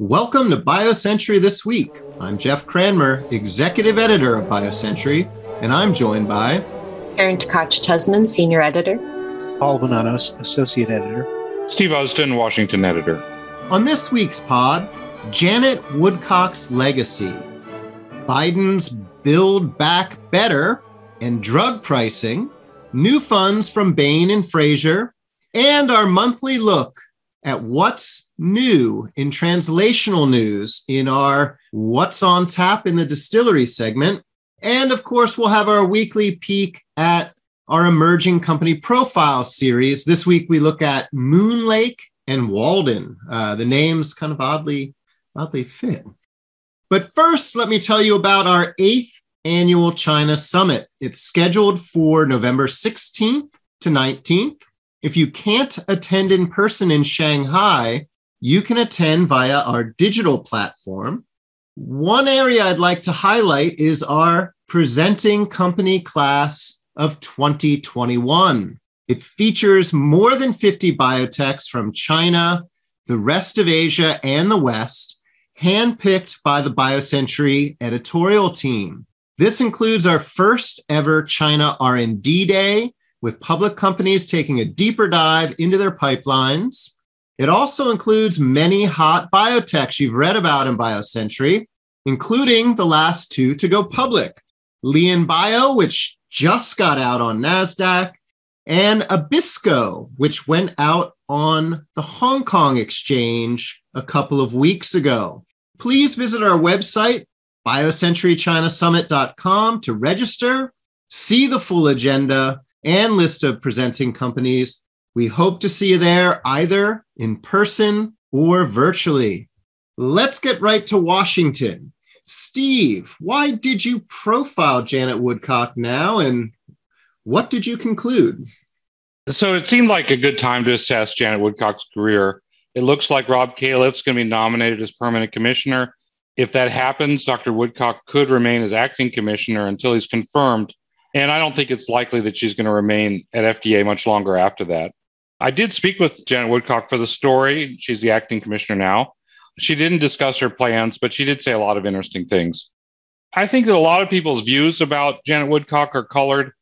Welcome to BioCentury This Week. I'm Jeff Cranmer, Executive Editor of BioCentury, and I'm joined by Karen Tkach Tusman, Senior Editor, Paul Bonanos, Associate Editor, Steve Usdin, Washington Editor. On this week's pod, Janet Woodcock's legacy, Biden's Build Back Better, and drug pricing, new funds from Bain and Frazier, and our monthly look at what's new in translational news in our What's on Tap in the Distillery segment. And of course, we'll have our weekly peek at our emerging company profile series. This week, we look at Moonlake and Walden. Uh, the names kind of oddly, oddly fit. But first, let me tell you about our eighth annual China Summit. It's scheduled for November 16th to 19th. If you can't attend in person in Shanghai, you can attend via our digital platform. One area I'd like to highlight is our presenting company class of 2021. It features more than 50 biotechs from China, the rest of Asia, and the West, handpicked by the BioCentury editorial team. This includes our first ever China R&D Day with public companies taking a deeper dive into their pipelines. It also includes many hot biotechs you've read about in BioCentury, including the last two to go public, Lian Bio, which just got out on NASDAQ, and Abbisko, which went out on the Hong Kong exchange a couple of weeks ago. Please visit our website, biocenturychinasummit.com, to register, see the full agenda and list of presenting companies. We hope to see you there either in person or virtually. Let's get right to Washington. Steve, why did you profile Janet Woodcock now and what did you conclude? So it seemed like a good time to assess Janet Woodcock's career. It looks like Rob Califf's going to be nominated as permanent commissioner. If that happens, Dr. Woodcock could remain as acting commissioner until he's confirmed. And I don't think it's likely that she's going to remain at FDA much longer after that. I did speak with Janet Woodcock for the story. She's the acting commissioner now. She didn't discuss her plans, but she did say a lot of interesting things. I think that a lot of people's views about Janet Woodcock are colored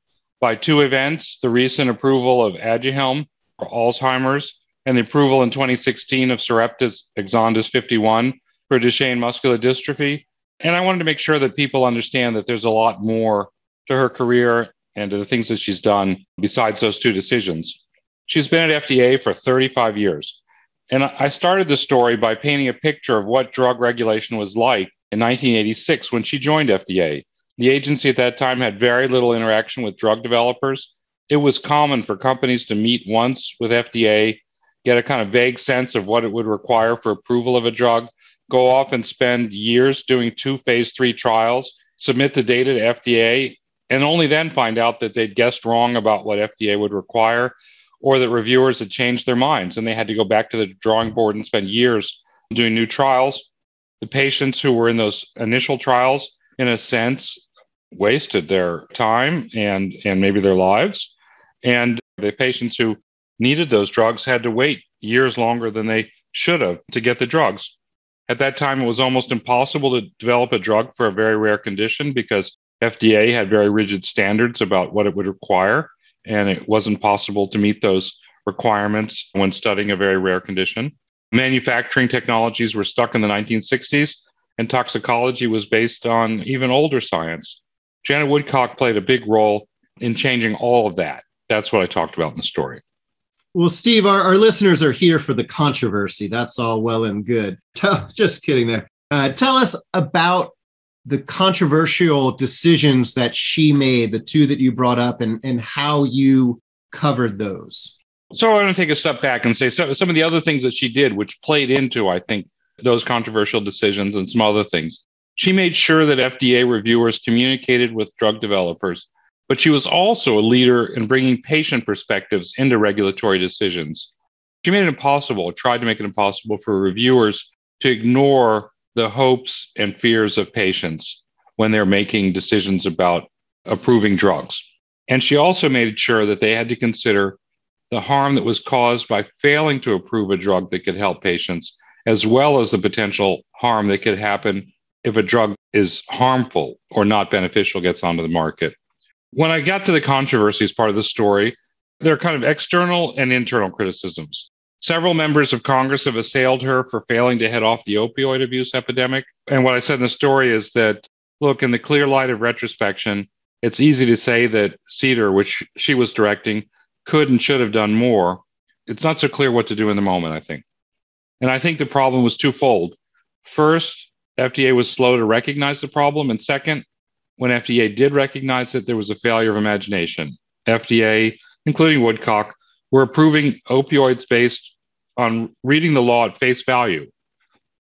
by two events the recent approval of Aduhelm for Alzheimer's and the approval in 2016 of Sarepta's Exondys 51 for Duchenne muscular dystrophy. And I wanted to make sure that people understand that there's a lot more to her career and to the things that she's done besides those two decisions. She's been at FDA for 35 years. And I started the story by painting a picture of what drug regulation was like in 1986 when she joined FDA. The agency at that time had very little interaction with drug developers. It was common for companies to meet once with FDA, get a kind of vague sense of what it would require for approval of a drug, go off and spend years doing two phase three trials, submit the data to FDA, and only then find out that they'd guessed wrong about what FDA would require or that reviewers had changed their minds and they had to go back to the drawing board and spend years doing new trials. The patients who were in those initial trials, in a sense, wasted their time and, and maybe their lives. And the patients who needed those drugs had to wait years longer than they should have to get the drugs. At that time, it was almost impossible to develop a drug for a very rare condition because FDA had very rigid standards about what it would require and it wasn't possible to meet those requirements when studying a very rare condition. Manufacturing technologies were stuck in the 1960s, and toxicology was based on even older science. Janet Woodcock played a big role in changing all of that. That's what I talked about in the story. Well, Steve, our, our listeners are here for the controversy. That's all well and good. Just kidding there. Uh, tell us about the controversial decisions that she made, the two that you brought up, and, and how you covered those. So I want to take a step back and say so, some of the other things that she did, which played into, I think, those controversial decisions and some other things. She made sure that FDA reviewers communicated with drug developers, but she was also a leader in bringing patient perspectives into regulatory decisions. She made it impossible, tried to make it impossible for reviewers to ignore the hopes and fears of patients when they're making decisions about approving drugs. And she also made sure that they had to consider the harm that was caused by failing to approve a drug that could help patients as well as the potential harm that could happen if a drug is harmful or not beneficial gets onto the market. When I got to the controversies part of the story, there are kind of external and internal criticisms. Several members of Congress have assailed her for failing to head off the opioid abuse epidemic. And what I said in the story is that, look, in the clear light of retrospection, it's easy to say that CDER, which she was directing, could and should have done more. It's not so clear what to do in the moment, I think. And I think the problem was twofold. First, FDA was slow to recognize the problem. And second, when FDA did recognize it, there was a failure of imagination. FDA, including Woodcock, were approving opioids based on reading the law at face value.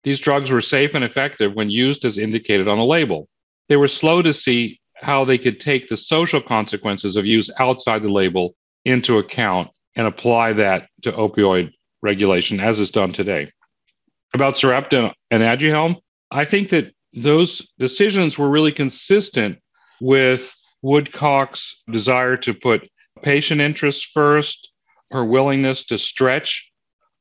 These drugs were safe and effective when used as indicated on the label. They were slow to see how they could take the social consequences of use outside the label into account and apply that to opioid regulation as is done today. About Sarepta and Aduhelm, I think that those decisions were really consistent with Woodcock's desire to put patient interests first, her willingness to stretch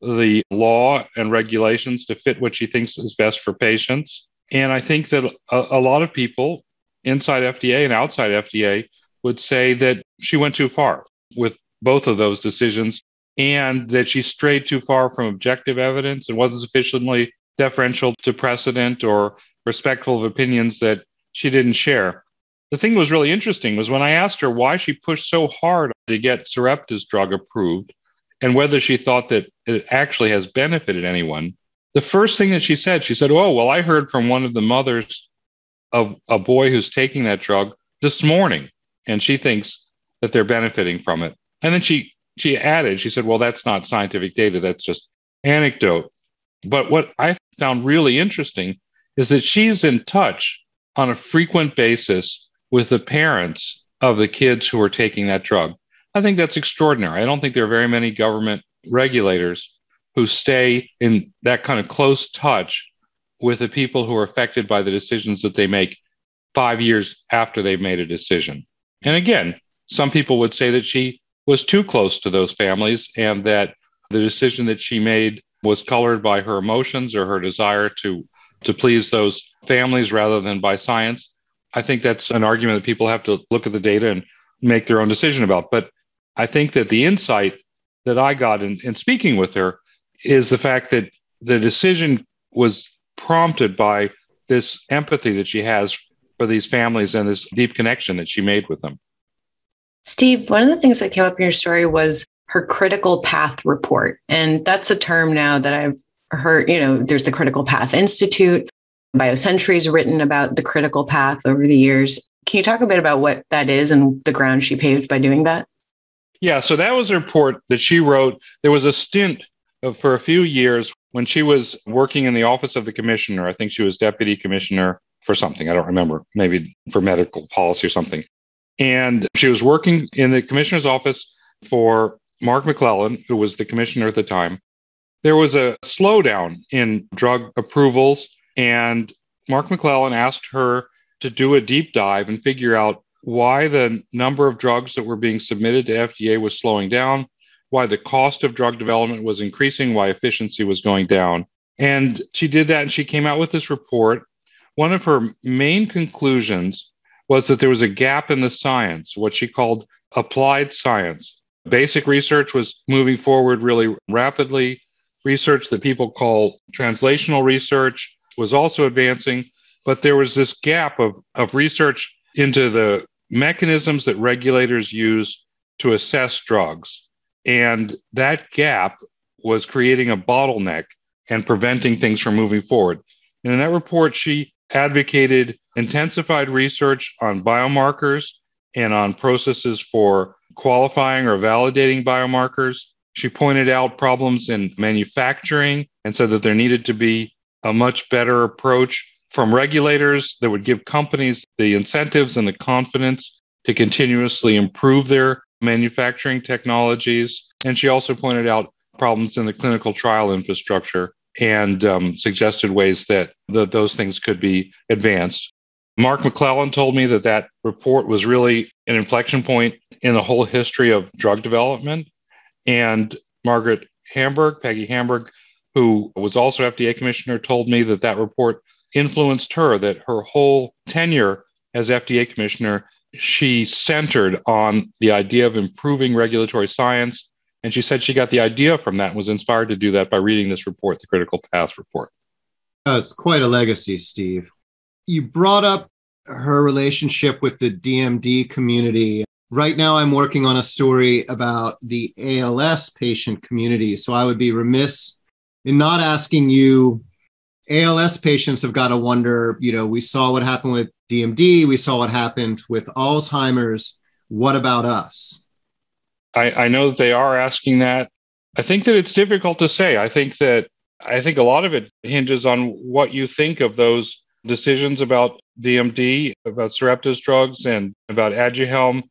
the law and regulations to fit what she thinks is best for patients. And I think that a, a lot of people inside FDA and outside FDA would say that she went too far with both of those decisions and that she strayed too far from objective evidence and wasn't sufficiently deferential to precedent or respectful of opinions that she didn't share. The thing that was really interesting was when I asked her why she pushed so hard to get Sarepta's drug approved and whether she thought that it actually has benefited anyone. The first thing that she said, she said, Oh, well, I heard from one of the mothers of a boy who's taking that drug this morning, and she thinks that they're benefiting from it. And then she she added, she said, "Well, that's not scientific data; that's just anecdote." But what I found really interesting is that she's in touch on a frequent basis with the parents of the kids who are taking that drug. I think that's extraordinary. I don't think there are very many government regulators who stay in that kind of close touch with the people who are affected by the decisions that they make five years after they've made a decision. And again, some people would say that she was too close to those families and that the decision that she made was colored by her emotions or her desire to to please those families rather than by science. I think that's an argument that people have to look at the data and make their own decision about. But I think that the insight that I got in, in speaking with her is the fact that the decision was prompted by this empathy that she has for these families and this deep connection that she made with them. Steve, one of the things that came up in your story was her critical path report. And that's a term now that I've heard, you know, there's the Critical Path Institute. BioCentury's written about the critical path over the years. Can you talk a bit about what that is and the ground she paved by doing that? Yeah, so that was a report that she wrote. There was a stint of, for a few years when she was working in the office of the commissioner, I think she was deputy commissioner for something, I don't remember, maybe for medical policy or something. And she was working in the commissioner's office for Mark McClellan, who was the commissioner at the time. There was a slowdown in drug approvals, and Mark McClellan asked her to do a deep dive and figure out why the number of drugs that were being submitted to FDA was slowing down why the cost of drug development was increasing, why efficiency was going down. And she did that and she came out with this report. One of her main conclusions was that there was a gap in the science, what she called applied science. Basic research was moving forward really rapidly. Research that people call translational research was also advancing, but there was this gap of, of research into the mechanisms that regulators use to assess drugs. And that gap was creating a bottleneck and preventing things from moving forward. And in that report, she advocated intensified research on biomarkers and on processes for qualifying or validating biomarkers. She pointed out problems in manufacturing and said that there needed to be a much better approach from regulators that would give companies the incentives and the confidence to continuously improve their manufacturing technologies. And she also pointed out problems in the clinical trial infrastructure and um, suggested ways that the, those things could be advanced. Mark McClellan told me that that report was really an inflection point in the whole history of drug development. And Margaret Hamburg, Peggy Hamburg, who was also FDA commissioner, told me that that report influenced her, that her whole tenure as FDA commissioner, she centered on the idea of improving regulatory science. And she said she got the idea from that and was inspired to do that by reading this report, the Critical Path Report. Oh, it's quite a legacy, Steve. You brought up her relationship with the DMD community. Right now, I'm working on a story about the ALS patient community. So I would be remiss in not asking you ALS patients have got to wonder, you know, we saw what happened with DMD, we saw what happened with Alzheimer's. What about us? I, I know that they are asking that. I think that it's difficult to say. I think that I think a lot of it hinges on what you think of those decisions about DMD, about Sarepta's drugs, and about Aduhelm.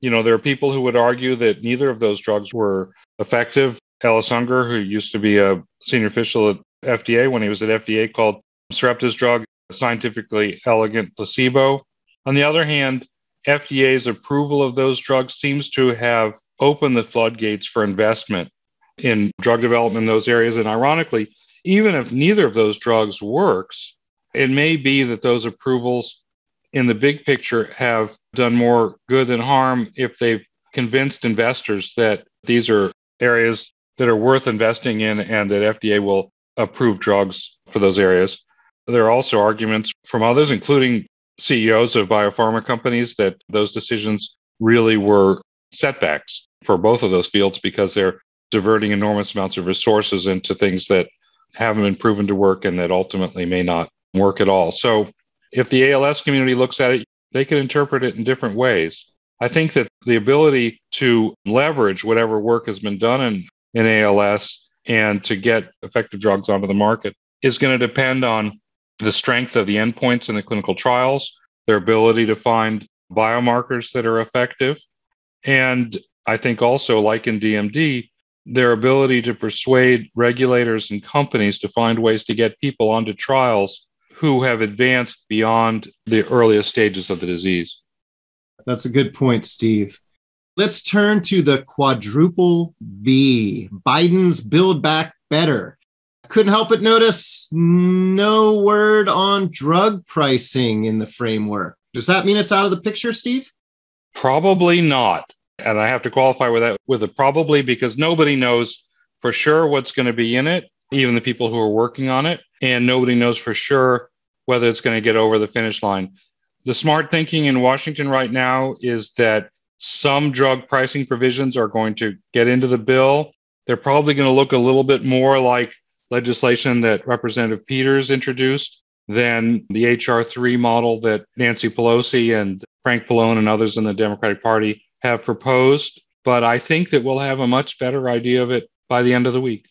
You know, there are people who would argue that neither of those drugs were effective. Ellis Unger, who used to be a senior official at FDA when he was at FDA, called Sarepta's drug a scientifically elegant placebo. On the other hand, FDA's approval of those drugs seems to have opened the floodgates for investment in drug development in those areas. And ironically, even if neither of those drugs works, it may be that those approvals in the big picture have done more good than harm if they've convinced investors that these are areas that are worth investing in and that FDA will approve drugs for those areas. There are also arguments from others, including CEOs of biopharma companies, that those decisions really were setbacks for both of those fields because they're diverting enormous amounts of resources into things that haven't been proven to work and that ultimately may not work at all. So if the ALS community looks at it, they can interpret it in different ways. I think that the ability to leverage whatever work has been done in, in ALS and to get effective drugs onto the market is going to depend on the strength of the endpoints in the clinical trials, their ability to find biomarkers that are effective. And I think also, like in DMD, their ability to persuade regulators and companies to find ways to get people onto trials who have advanced beyond the earliest stages of the disease. That's a good point, Steve. Let's turn to the quadruple B Biden's Build Back Better. Couldn't help but notice no word on drug pricing in the framework. Does that mean it's out of the picture, Steve? Probably not. And I have to qualify with that with a probably because nobody knows for sure what's going to be in it, even the people who are working on it. And nobody knows for sure whether it's going to get over the finish line. The smart thinking in Washington right now is that some drug pricing provisions are going to get into the bill. They're probably going to look a little bit more like legislation that Representative Peters introduced than the HR3 model that Nancy Pelosi and Frank Pallone and others in the Democratic Party have proposed, but I think that we'll have a much better idea of it by the end of the week.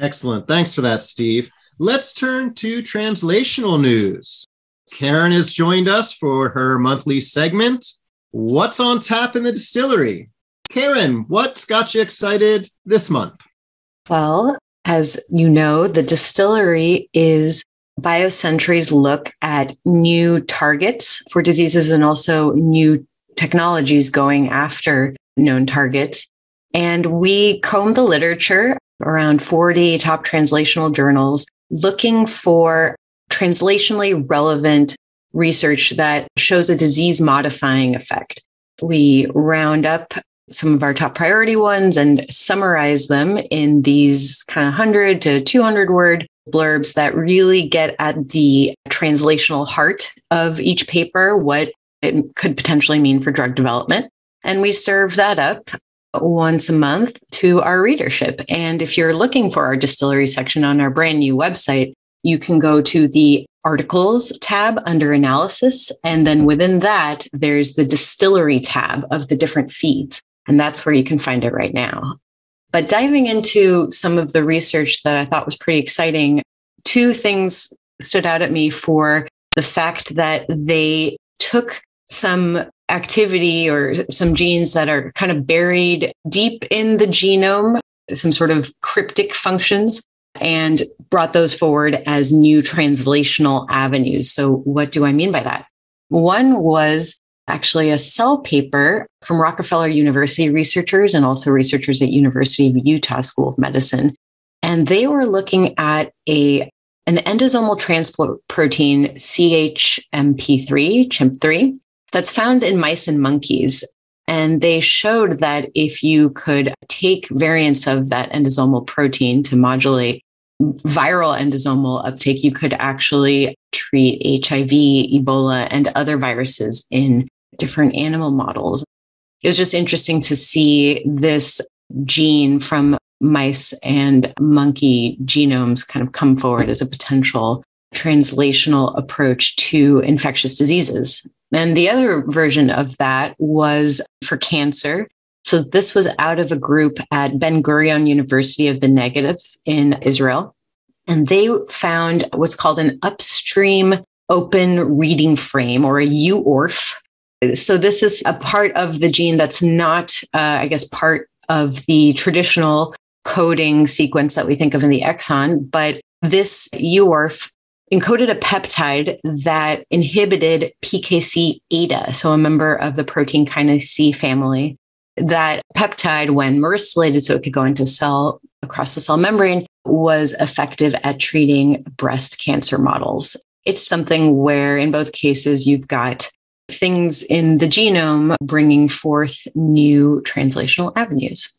Excellent. Thanks for that, Steve. Let's turn to translational news. Karen has joined us for her monthly segment, What's on Tap in the Distillery? Karen, what's got you excited this month? Well, as you know, the distillery is BioCentury's look at new targets for diseases and also new technologies going after known targets. And we combed the literature around 40 top translational journals looking for translationally relevant research that shows a disease modifying effect. We round up some of our top priority ones and summarize them in these kind of 100 to 200 word blurbs that really get at the translational heart of each paper, what it could potentially mean for drug development. And we serve that up once a month to our readership. And if you're looking for our distillery section on our brand new website, you can go to the articles tab under analysis. And then within that, there's the distillery tab of the different feeds. And that's where you can find it right now. But diving into some of the research that I thought was pretty exciting, two things stood out at me for the fact that they took some activity or some genes that are kind of buried deep in the genome, some sort of cryptic functions, and brought those forward as new translational avenues. So, what do I mean by that? One was actually a cell paper from Rockefeller University researchers and also researchers at University of Utah School of Medicine. and they were looking at a an endosomal transport protein CHMP3, CHIMP3, that's found in mice and monkeys. And they showed that if you could take variants of that endosomal protein to modulate viral endosomal uptake, you could actually treat HIV, Ebola, and other viruses in different animal models. It was just interesting to see this gene from mice and monkey genomes kind of come forward as a potential translational approach to infectious diseases. And the other version of that was for cancer. So this was out of a group at Ben Gurion University of the Negev in Israel. And they found what's called an upstream open reading frame or a UORF. So this is a part of the gene that's not, uh, I guess, part of the traditional coding sequence that we think of in the exon, but this UORF encoded a peptide that inhibited PKC so a member of the protein kinase C family. That peptide, when myristylated so it could go into cell across the cell membrane, was effective at treating breast cancer models. It's something where, in both cases, you've got things in the genome bringing forth new translational avenues.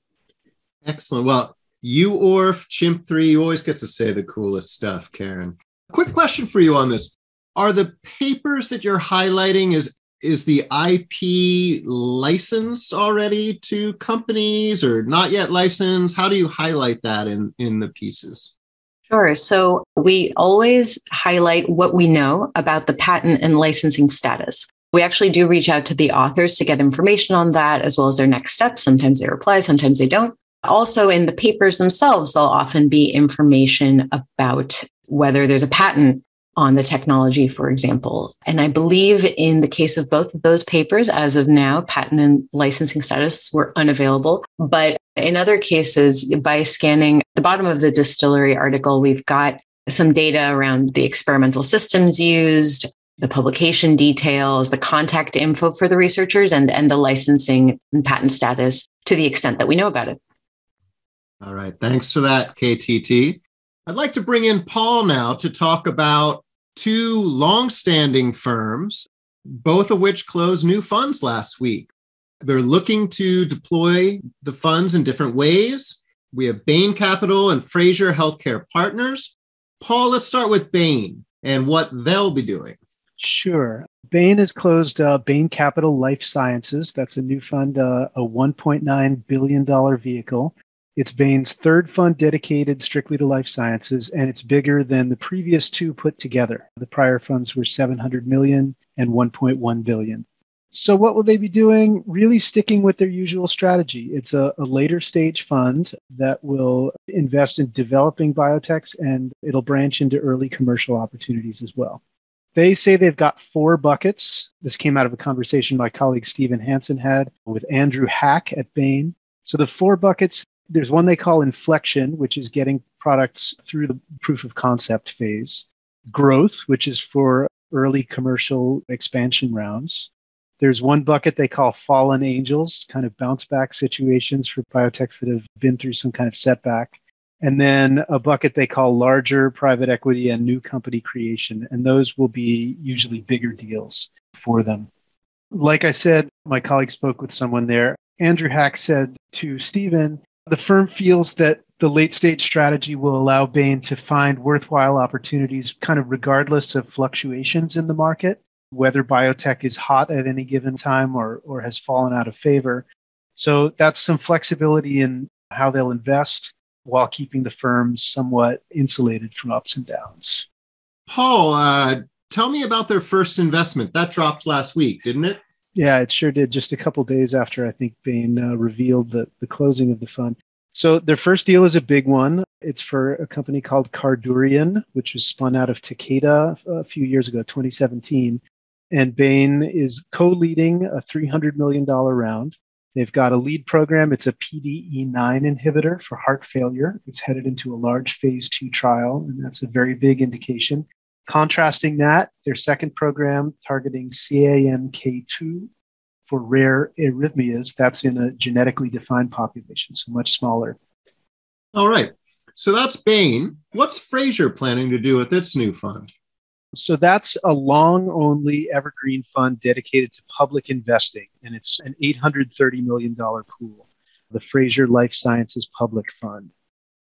Excellent. Well, you UORF, Chimp3, you always get to say the coolest stuff, Karen. Quick question for you on this. Are the papers that you're highlighting is is the IP licensed already to companies or not yet licensed? How do you highlight that in in the pieces? Sure. So we always highlight what we know about the patent and licensing status. We actually do reach out to the authors to get information on that as well as their next steps. Sometimes they reply, sometimes they don't. Also, in the papers themselves, there'll often be information about whether there's a patent on the technology, for example. And I believe in the case of both of those papers, as of now, patent and licensing status were unavailable. But in other cases, by scanning the bottom of the distillery article, we've got some data around the experimental systems used, the publication details, the contact info for the researchers, and, and the licensing and patent status to the extent that we know about it. All right. Thanks for that, KTT. I'd like to bring in Paul now to talk about two long-standing firms, both of which closed new funds last week. They're looking to deploy the funds in different ways. We have Bain Capital and Frazier Healthcare Partners. Paul, let's start with Bain and what they'll be doing. Sure. Bain has closed uh, Bain Capital Life Sciences. That's a new fund, uh, a $1.9 billion vehicle. It's Bain's third fund dedicated strictly to life sciences, and it's bigger than the previous two put together. The prior funds were 700 million and 1.1 billion. So, what will they be doing? Really sticking with their usual strategy. It's a, a, later stage fund that will invest in developing biotechs and it'll branch into early commercial opportunities as well. They say they've got four buckets. This came out of a conversation my colleague Stephen Hansen had with Andrew Hack at Bain. So, the four buckets there's one they call inflection, which is getting products through the proof of concept phase. Growth, which is for early commercial expansion rounds. There's one bucket they call fallen angels, kind of bounce back situations for biotechs that have been through some kind of setback. And then a bucket they call larger private equity and new company creation. And those will be usually bigger deals for them. Like I said, my colleague spoke with someone there. Andrew Hack said to Stephen, the firm feels that the late stage strategy will allow Bain to find worthwhile opportunities kind of regardless of fluctuations in the market, whether biotech is hot at any given time or, or has fallen out of favor. So that's some flexibility in how they'll invest while keeping the firm somewhat insulated from ups and downs. Paul, uh, tell me about their first investment. That dropped last week, didn't it? Yeah, it sure did. Just a couple days after I think Bain uh, revealed the, the closing of the fund. So their first deal is a big one. It's for a company called Cardurion, which was spun out of Takeda a few years ago, 2017. And Bain is co-leading a $300 million round. They've got a lead program. It's a PDE9 inhibitor for heart failure. It's headed into a large phase two trial, and that's a very big indication. Contrasting that, their second program targeting CAMK2 for rare arrhythmias, that's in a genetically defined population, so much smaller. All right. So that's Bain. What's Frazier planning to do with its new fund? So that's a long only evergreen fund dedicated to public investing, and it's an $830 million pool, the Frazier Life Sciences Public Fund.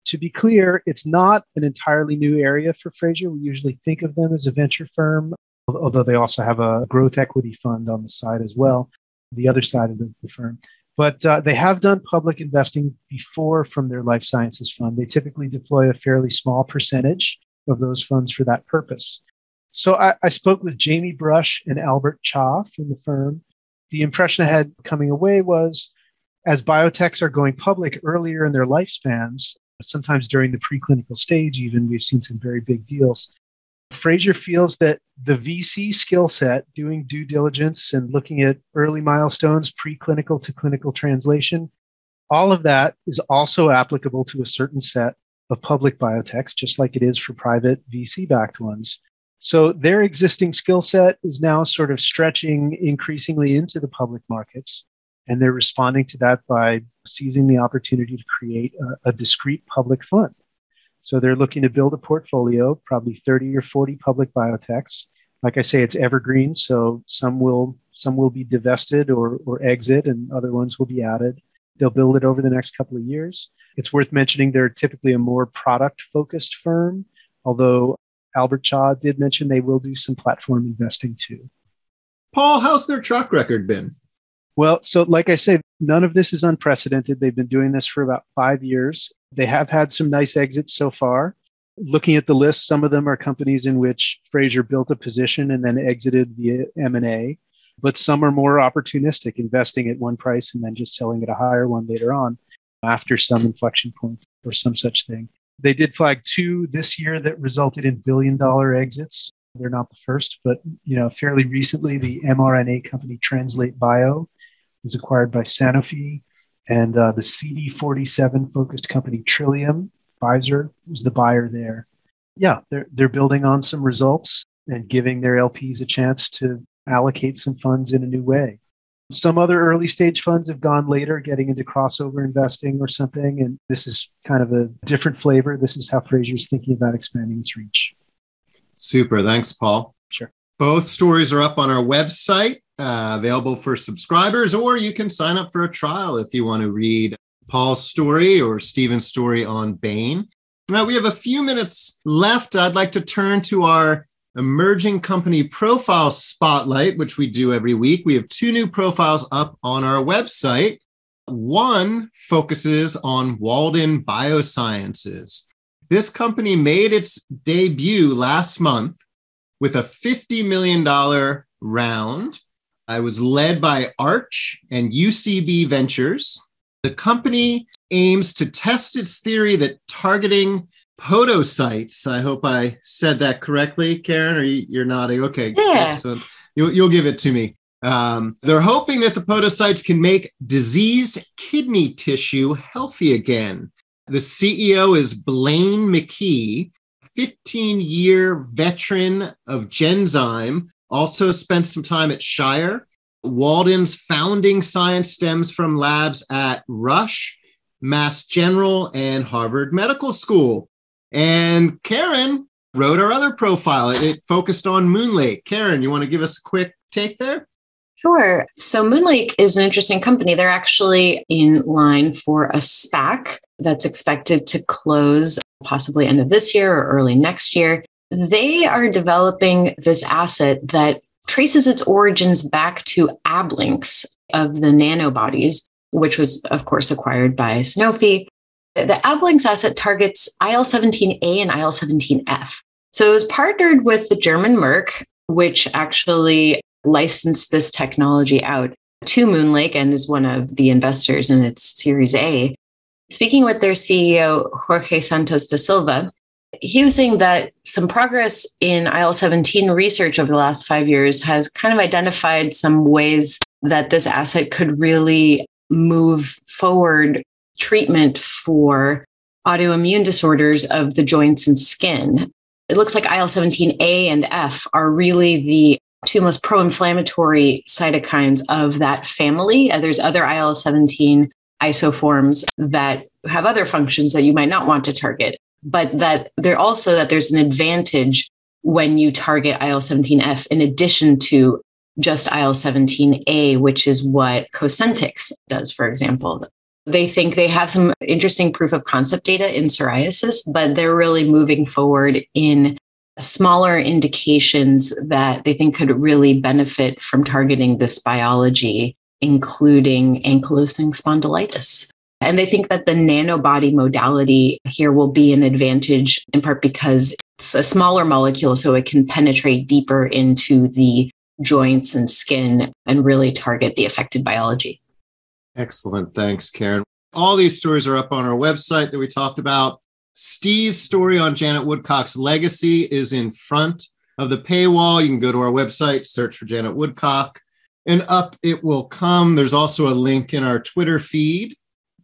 To be clear, it's not an entirely new area for Frazier. We usually think of them as a venture firm, although they also have a growth equity fund on the side as well, the other side of the, the firm. But uh, they have done public investing before from their life sciences fund. They typically deploy a fairly small percentage of those funds for that purpose. So I, I spoke with Jamie Brush and Albert Cha from the firm. The impression I had coming away was as biotechs are going public earlier in their lifespans, sometimes during the preclinical stage, even, we've seen some very big deals. Frazier feels that the VC skill set, doing due diligence and looking at early milestones, preclinical to clinical translation, all of that is also applicable to a certain set of public biotechs, just like it is for private VC backed ones. So their existing skill set is now sort of stretching increasingly into the public markets. And they're responding to that by seizing the opportunity to create a, a discrete public fund. So they're looking to build a portfolio, probably 30 or 40 public biotechs. Like I say, it's evergreen, so some will some will be divested or, or exit, and other ones will be added. They'll build it over the next couple of years. It's worth mentioning they're typically a more product focused firm, although Albert Cha did mention they will do some platform investing too. Paul, how's their track record been? Well, so like I say, none of this is unprecedented. They've been doing this for about five years. They have had some nice exits so far. Looking at the list, some of them are companies in which Frazier built a position and then exited via M&A, but some are more opportunistic, investing at one price and then just selling at a higher one later on after some inflection point or some such thing. They did flag two this year that resulted in billion dollar exits. They're not the first, but you know, fairly recently, the mRNA company Translate Bio was acquired by Sanofi, and uh, the CD47 focused company Trillium. Pfizer was the buyer there. Yeah, they're they're building on some results and giving their LPs a chance to allocate some funds in a new way. Some other early stage funds have gone later, getting into crossover investing or something. And this is kind of a different flavor. This is how Frazier's thinking about expanding its reach. Super. Thanks, Paul. Sure. Both stories are up on our website, uh, available for subscribers, or you can sign up for a trial if you want to read Paul's story or Stephen's story on Bain. Now, we have a few minutes left. I'd like to turn to our emerging company profile spotlight, which we do every week. We have two new profiles up on our website. One focuses on Walden Biosciences. This company made its debut last month with a $50 million round. I was led by Arch and UCB Ventures. The company aims to test its theory that targeting podocytes. I hope I said that correctly, Karen, or you're nodding. Okay, yeah. excellent. You'll, you'll give it to me. Um, they're hoping that the podocytes can make diseased kidney tissue healthy again. The CEO is Blaine McKee, 15 year veteran of Genzyme, also spent some time at Shire. Walden's founding science stems from labs at Rush, Mass General, and Harvard Medical School. And Karen wrote our other profile. It focused on Moonlake. Karen, you want to give us a quick take there? Sure. So Moonlake is an interesting company. They're actually in line for a SPAC that's expected to close possibly end of this year or early next year. They are developing this asset that traces its origins back to Ablynx of the nanobodies, which was, of course, acquired by Sanofi. The Ablynx asset targets IL 17A and IL 17F. So it was partnered with the German Merck, which actually licensed this technology out to Moonlake and is one of the investors in its Series A. Speaking with their CEO, Jorge Santos da Silva, he was saying that some progress in IL 17 research over the last five years has kind of identified some ways that this asset could really move forward treatment for autoimmune disorders of the joints and skin. It looks like IL 17A and F are really the two most pro inflammatory cytokines of that family. Uh, there's other IL 17 isoforms that have other functions that you might not want to target, but that there also that there's an advantage when you target IL-17F in addition to just IL-17A, which is what Cosentyx does, for example. They think they have some interesting proof of concept data in psoriasis, but they're really moving forward in smaller indications that they think could really benefit from targeting this biology, including ankylosing spondylitis. And they think that the nanobody modality here will be an advantage in part because it's a smaller molecule, so it can penetrate deeper into the joints and skin and really target the affected biology. Excellent. Thanks, Karen. All these stories are up on our website that we talked about. Steve's story on Janet Woodcock's legacy is in front of the paywall. You can go to our website, search for Janet Woodcock, and up it will come. There's also a link in our Twitter feed.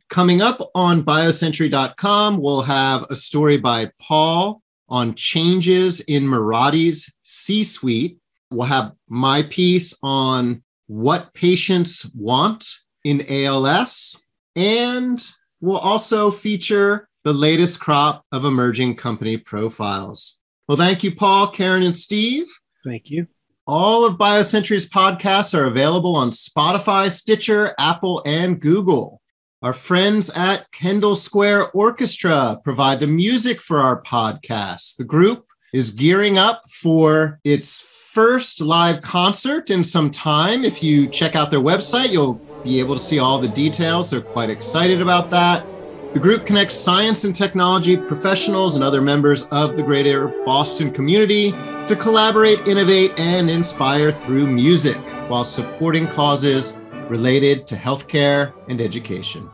Coming up on biocentury.com, we'll have a story by Paul on changes in Mirati's C suite. We'll have my piece on what patients want in ALS. And we'll also feature the latest crop of emerging company profiles. Well, thank you, Paul, Karen, and Steve. Thank you. All of BioCentury's podcasts are available on Spotify, Stitcher, Apple, and Google. Our friends at Kendall Square Orchestra provide the music for our podcast. The group is gearing up for its first live concert in some time. If you check out their website, you'll be able to see all the details. They're quite excited about that. The group connects science and technology professionals and other members of the greater Boston community to collaborate, innovate, and inspire through music while supporting causes related to healthcare and education.